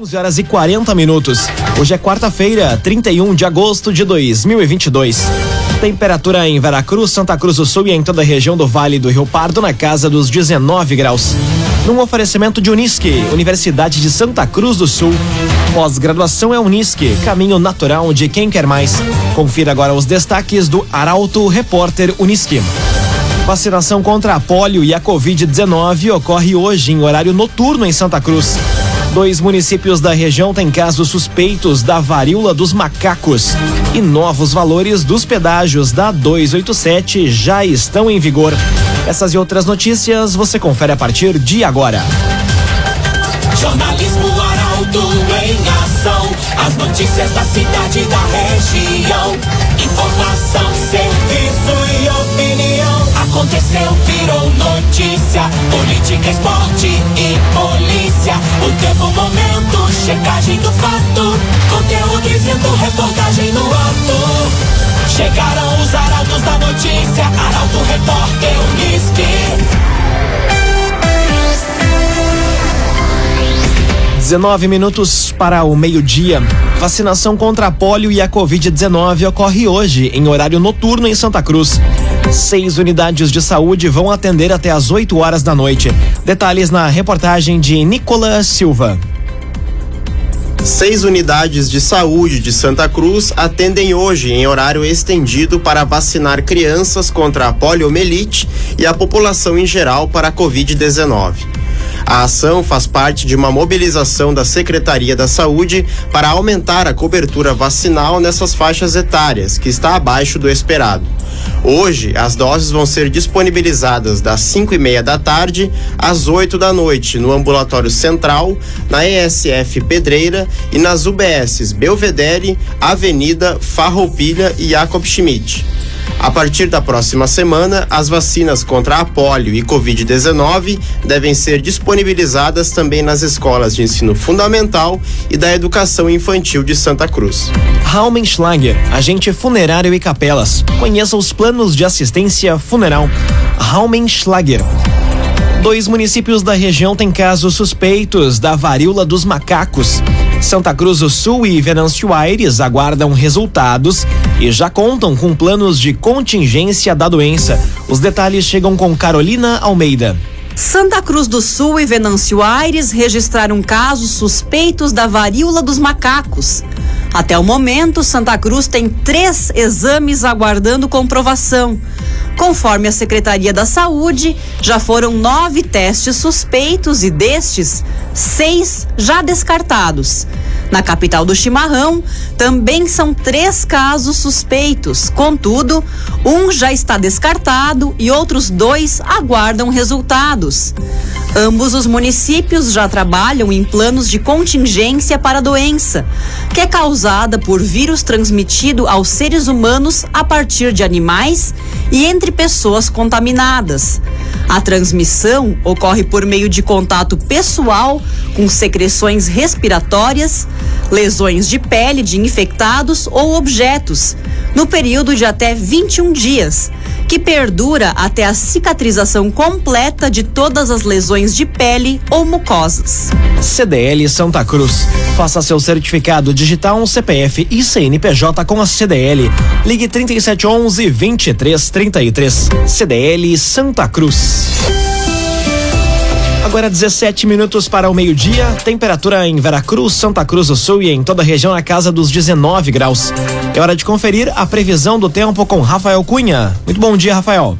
11 horas e 40 minutos. Hoje é quarta-feira, 31 de agosto de 2022. Temperatura em Veracruz, Santa Cruz do Sul e em toda a região do Vale do Rio Pardo na casa dos 19 graus. Num oferecimento de Unisque, Universidade de Santa Cruz do Sul. Pós-graduação é Unisque, caminho natural de quem quer mais. Confira agora os destaques do Arauto Repórter Unisque. Vacinação contra a polio e a Covid-19 ocorre hoje em horário noturno em Santa Cruz. Dois municípios da região têm casos suspeitos da varíola dos macacos. E novos valores dos pedágios da 287 já estão em vigor. Essas e outras notícias você confere a partir de agora. Jornalismo Arauto em ação. As notícias da cidade e da região. Aconteceu, virou notícia. Política, esporte e polícia. O tempo, momento, checagem do fato. Conteúdo dizendo, reportagem no ato. Chegaram os arautos da notícia. Arauto, repórter, Unisque. 19 minutos para o meio-dia. Vacinação contra a polio e a Covid-19 ocorre hoje, em horário noturno em Santa Cruz. Seis unidades de saúde vão atender até às 8 horas da noite. Detalhes na reportagem de Nicolas Silva. Seis unidades de saúde de Santa Cruz atendem hoje em horário estendido para vacinar crianças contra a poliomielite e a população em geral para a Covid-19. A ação faz parte de uma mobilização da Secretaria da Saúde para aumentar a cobertura vacinal nessas faixas etárias, que está abaixo do esperado. Hoje, as doses vão ser disponibilizadas das 5 e meia da tarde às 8 da noite no Ambulatório Central, na ESF Pedreira e nas UBSs Belvedere, Avenida, Farroupilha e Jacob Schmidt. A partir da próxima semana, as vacinas contra a polio e Covid-19 devem ser disponibilizadas também nas escolas de ensino fundamental e da educação infantil de Santa Cruz. Raumenschlager, agente funerário e capelas. Conheça os planos de assistência funeral. Raumenschlager. Dois municípios da região têm casos suspeitos da varíola dos macacos. Santa Cruz do Sul e Venâncio Aires aguardam resultados e já contam com planos de contingência da doença. Os detalhes chegam com Carolina Almeida. Santa Cruz do Sul e Venâncio Aires registraram casos suspeitos da varíola dos macacos. Até o momento, Santa Cruz tem três exames aguardando comprovação. Conforme a Secretaria da Saúde, já foram nove testes suspeitos e destes, seis já descartados. Na capital do chimarrão, também são três casos suspeitos. Contudo, um já está descartado e outros dois aguardam resultados. Ambos os municípios já trabalham em planos de contingência para a doença, que é causada por vírus transmitido aos seres humanos a partir de animais e entre pessoas contaminadas. A transmissão ocorre por meio de contato pessoal com secreções respiratórias, lesões de pele de infectados ou objetos, no período de até 21 dias, que perdura até a cicatrização completa de todas as lesões de pele ou mucosas. CDL Santa Cruz. Faça seu certificado digital, CPF e CNPJ com a CDL. Ligue 3711 2333. CDL Santa Cruz. Agora 17 minutos para o meio-dia. Temperatura em Veracruz, Santa Cruz do Sul e em toda a região na casa dos 19 graus. É hora de conferir a previsão do tempo com Rafael Cunha. Muito bom dia, Rafael.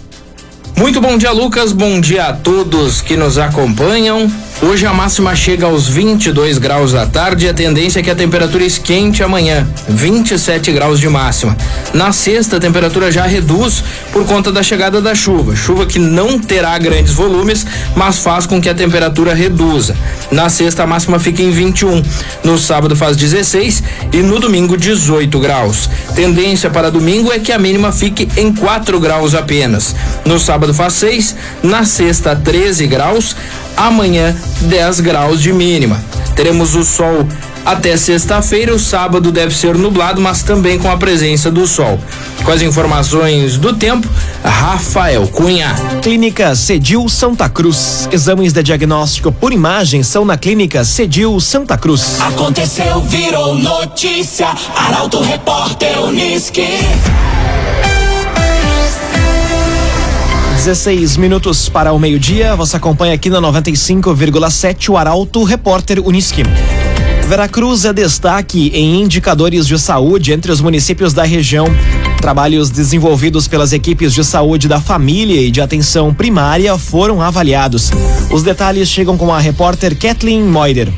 Muito bom dia, Lucas. Bom dia a todos que nos acompanham. Hoje a máxima chega aos 22 graus da tarde e a tendência é que a temperatura esquente amanhã, 27 graus de máxima. Na sexta, a temperatura já reduz por conta da chegada da chuva. Chuva que não terá grandes volumes, mas faz com que a temperatura reduza. Na sexta, a máxima fica em 21. No sábado faz 16 e no domingo 18 graus. Tendência para domingo é que a mínima fique em 4 graus apenas. No sábado faz 6, na sexta 13 graus, amanhã 10 graus de mínima. Teremos o sol até sexta-feira, o sábado deve ser nublado, mas também com a presença do sol. Com as informações do tempo, Rafael Cunha. Clínica Cedil Santa Cruz. Exames de diagnóstico por imagem são na Clínica Cedil Santa Cruz. Aconteceu, virou notícia. Arauto Repórter Uniski. 16 minutos para o meio-dia. Você acompanha aqui na 95,7 o Arauto Repórter Uniski. Veracruz é destaque em indicadores de saúde entre os municípios da região. Trabalhos desenvolvidos pelas equipes de saúde da família e de atenção primária foram avaliados. Os detalhes chegam com a repórter Kathleen Moider.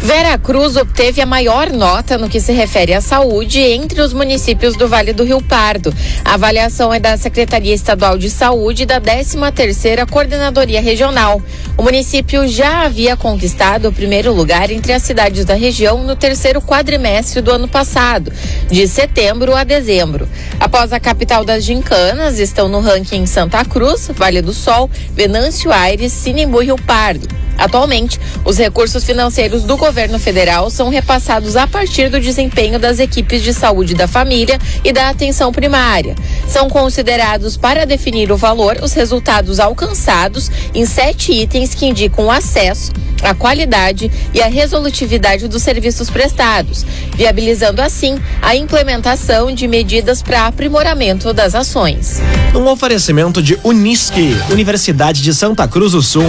Vera Cruz obteve a maior nota no que se refere à saúde entre os municípios do Vale do Rio Pardo. A avaliação é da Secretaria Estadual de Saúde da 13ª Coordenadoria Regional. O município já havia conquistado o primeiro lugar entre as cidades da região no terceiro quadrimestre do ano passado, de setembro a dezembro. Após a capital das gincanas, estão no ranking Santa Cruz, Vale do Sol, Venâncio Aires, Sinimbu e Rio Pardo. Atualmente, os recursos financeiros do governo federal são repassados a partir do desempenho das equipes de saúde da família e da atenção primária. São considerados para definir o valor os resultados alcançados em sete itens que indicam o acesso, a qualidade e a resolutividade dos serviços prestados, viabilizando assim a implementação de medidas para aprimoramento das ações. Um oferecimento de Unisque, Universidade de Santa Cruz do Sul.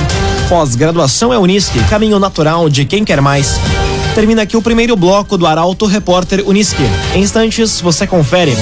Pós-graduação é Unisque, caminho natural de quem quer mais. Termina aqui o primeiro bloco do Arauto Repórter Unisque. Em instantes, você confere.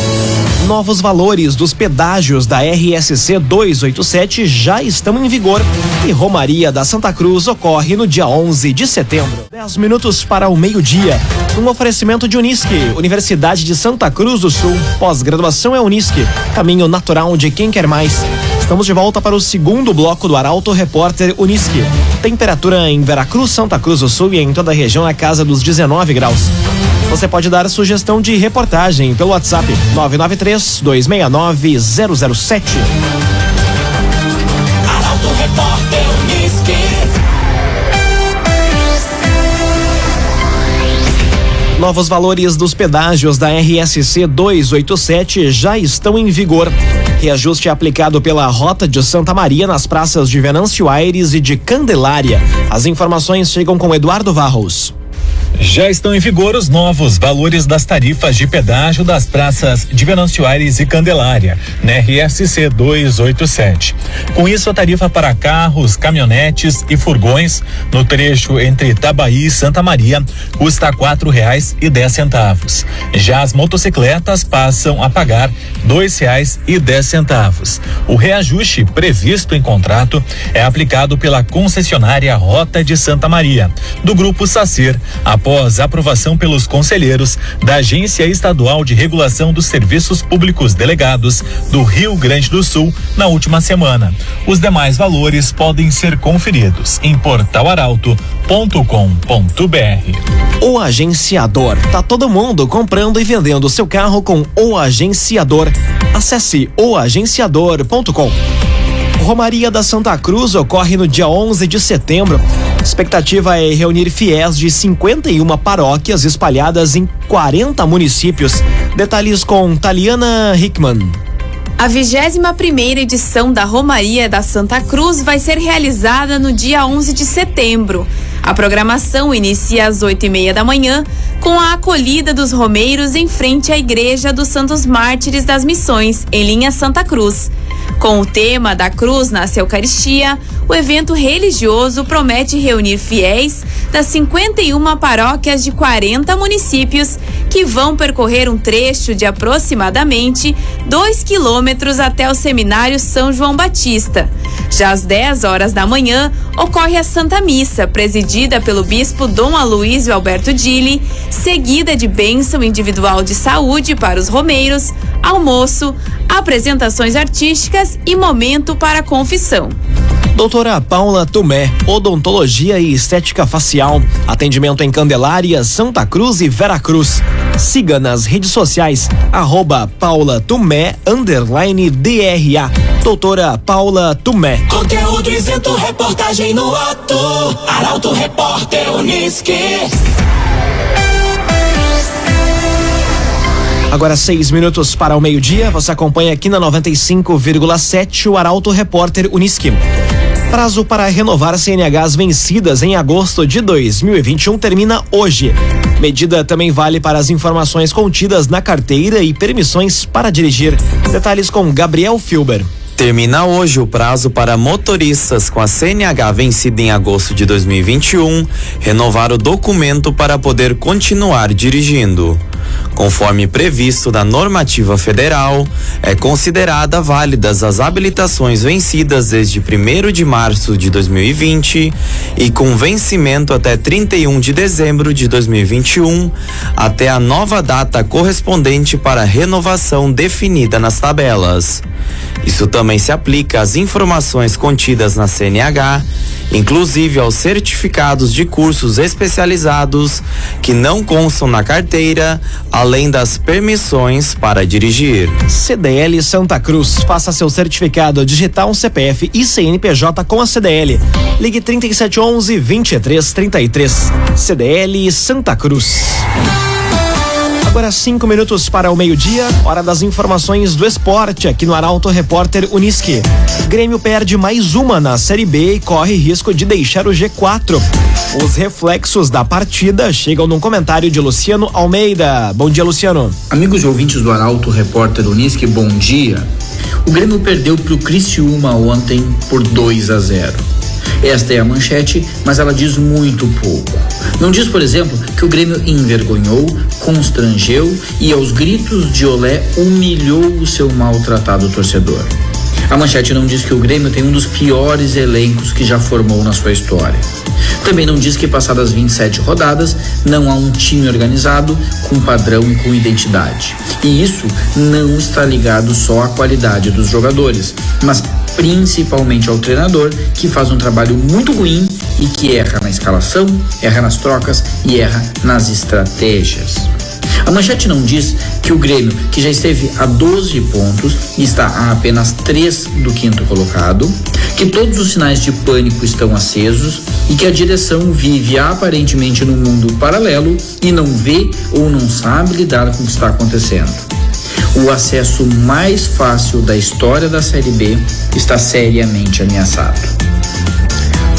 Novos valores dos pedágios da RSC 287 já estão em vigor e Romaria da Santa Cruz ocorre no dia 11 de setembro. 10 minutos para o meio-dia. Um oferecimento de Unisque, Universidade de Santa Cruz do Sul. Pós-graduação é Unisque, caminho natural de quem quer mais. Estamos de volta para o segundo bloco do Arauto Repórter Unisque. Temperatura em Veracruz, Santa Cruz do Sul e em toda a região na casa dos 19 graus. Você pode dar sugestão de reportagem pelo WhatsApp 993 269 007. Arauto Repórter Uniski. Novos valores dos pedágios da RSC 287 já estão em vigor. Reajuste aplicado pela Rota de Santa Maria nas praças de Venâncio Aires e de Candelária. As informações chegam com Eduardo Varros. Já estão em vigor os novos valores das tarifas de pedágio das praças de Venâncio Aires e Candelária, na RSC 287. Com isso, a tarifa para carros, caminhonetes e furgões no trecho entre Itabaí e Santa Maria custa dez centavos. Já as motocicletas passam a pagar dez centavos. O reajuste previsto em contrato é aplicado pela concessionária Rota de Santa Maria, do Grupo Sacer, após aprovação pelos conselheiros da Agência Estadual de Regulação dos Serviços Públicos Delegados do Rio Grande do Sul na última semana. Os demais valores podem ser conferidos em portalaralto.com.br. O Agenciador. Tá todo mundo comprando e vendendo seu carro com o Agenciador. Acesse oagenciador.com. Romaria da Santa Cruz ocorre no dia 11 de setembro. Expectativa é reunir fiéis de 51 paróquias espalhadas em 40 municípios. Detalhes com Taliana Hickman. A 21ª edição da Romaria da Santa Cruz vai ser realizada no dia 11 de setembro. A programação inicia às 8 e meia da manhã com a acolhida dos romeiros em frente à Igreja dos Santos Mártires das Missões, em linha Santa Cruz. Com o tema da cruz na Eucaristia, o evento religioso promete reunir fiéis das 51 paróquias de 40 municípios que vão percorrer um trecho de aproximadamente 2 quilômetros até o Seminário São João Batista. Já às 10 horas da manhã, ocorre a Santa Missa, presidida pelo bispo Dom Aloísio Alberto Dili, seguida de bênção individual de saúde para os romeiros, almoço, apresentações artísticas e momento para confissão. Doutora Paula Tumé, odontologia e estética facial. Atendimento em Candelária, Santa Cruz e Veracruz. Siga nas redes sociais, arroba Paula Tumé, underline DRA. Doutora Paula Tumé. Conteúdo isento, reportagem no ato. Arauto Repórter Uniski. Agora seis minutos para o meio-dia. Você acompanha aqui na 95,7 o Arauto Repórter Uniski. Prazo para renovar CNHs vencidas em agosto de 2021 termina hoje. Medida também vale para as informações contidas na carteira e permissões para dirigir. Detalhes com Gabriel Filber. Termina hoje o prazo para motoristas com a CNH vencida em agosto de 2021 renovar o documento para poder continuar dirigindo. Conforme previsto na normativa federal, é considerada válidas as habilitações vencidas desde 1 de março de 2020 e com vencimento até 31 de dezembro de 2021, até a nova data correspondente para renovação definida nas tabelas. Isso também se aplica às informações contidas na CNH, inclusive aos certificados de cursos especializados que não constam na carteira, além das permissões para dirigir. CDL Santa Cruz. Faça seu certificado digital CPF e CNPJ com a CDL. Ligue 3711 2333. CDL Santa Cruz. Agora cinco minutos para o meio-dia, hora das informações do esporte aqui no Arauto Repórter Uniski. Grêmio perde mais uma na Série B e corre risco de deixar o G4. Os reflexos da partida chegam num comentário de Luciano Almeida. Bom dia, Luciano. Amigos e ouvintes do Arauto Repórter Uniski, bom dia. O Grêmio perdeu para o Criciúma ontem por 2 a 0. Esta é a manchete, mas ela diz muito pouco. Não diz, por exemplo, que o Grêmio envergonhou, constrangeu e, aos gritos de Olé, humilhou o seu maltratado torcedor. A manchete não diz que o Grêmio tem um dos piores elencos que já formou na sua história. Também não diz que, passadas 27 rodadas, não há um time organizado, com padrão e com identidade. E isso não está ligado só à qualidade dos jogadores, mas principalmente ao treinador, que faz um trabalho muito ruim e que erra na escalação, erra nas trocas e erra nas estratégias. A manchete não diz que o Grêmio, que já esteve a 12 pontos está a apenas 3 do quinto colocado, que todos os sinais de pânico estão acesos e que a direção vive aparentemente num mundo paralelo e não vê ou não sabe lidar com o que está acontecendo. O acesso mais fácil da história da Série B está seriamente ameaçado.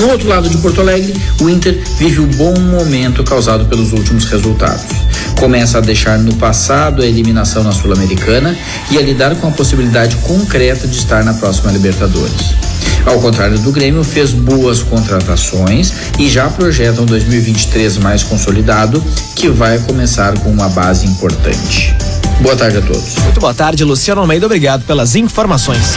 No outro lado de Porto Alegre, o Inter vive o bom momento causado pelos últimos resultados. Começa a deixar no passado a eliminação na Sul-Americana e a lidar com a possibilidade concreta de estar na próxima Libertadores. Ao contrário do Grêmio, fez boas contratações e já projeta um 2023 mais consolidado, que vai começar com uma base importante. Boa tarde a todos. Muito boa tarde, Luciano Almeida. Obrigado pelas informações.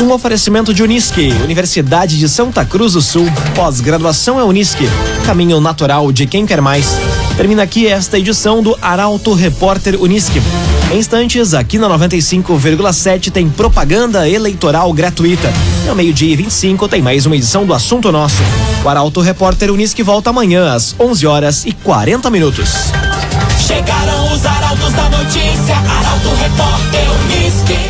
Um oferecimento de Unisque, Universidade de Santa Cruz do Sul. Pós-graduação é Unisque, caminho natural de quem quer mais. Termina aqui esta edição do Arauto Repórter Unisque. Em instantes, aqui na 95,7 tem propaganda eleitoral gratuita. E ao meio-dia e 25 tem mais uma edição do Assunto Nosso. O Arauto Repórter Unisque volta amanhã às 11 horas e 40 minutos. Chegaram os arautos da notícia, Arauto Repórter Unisque.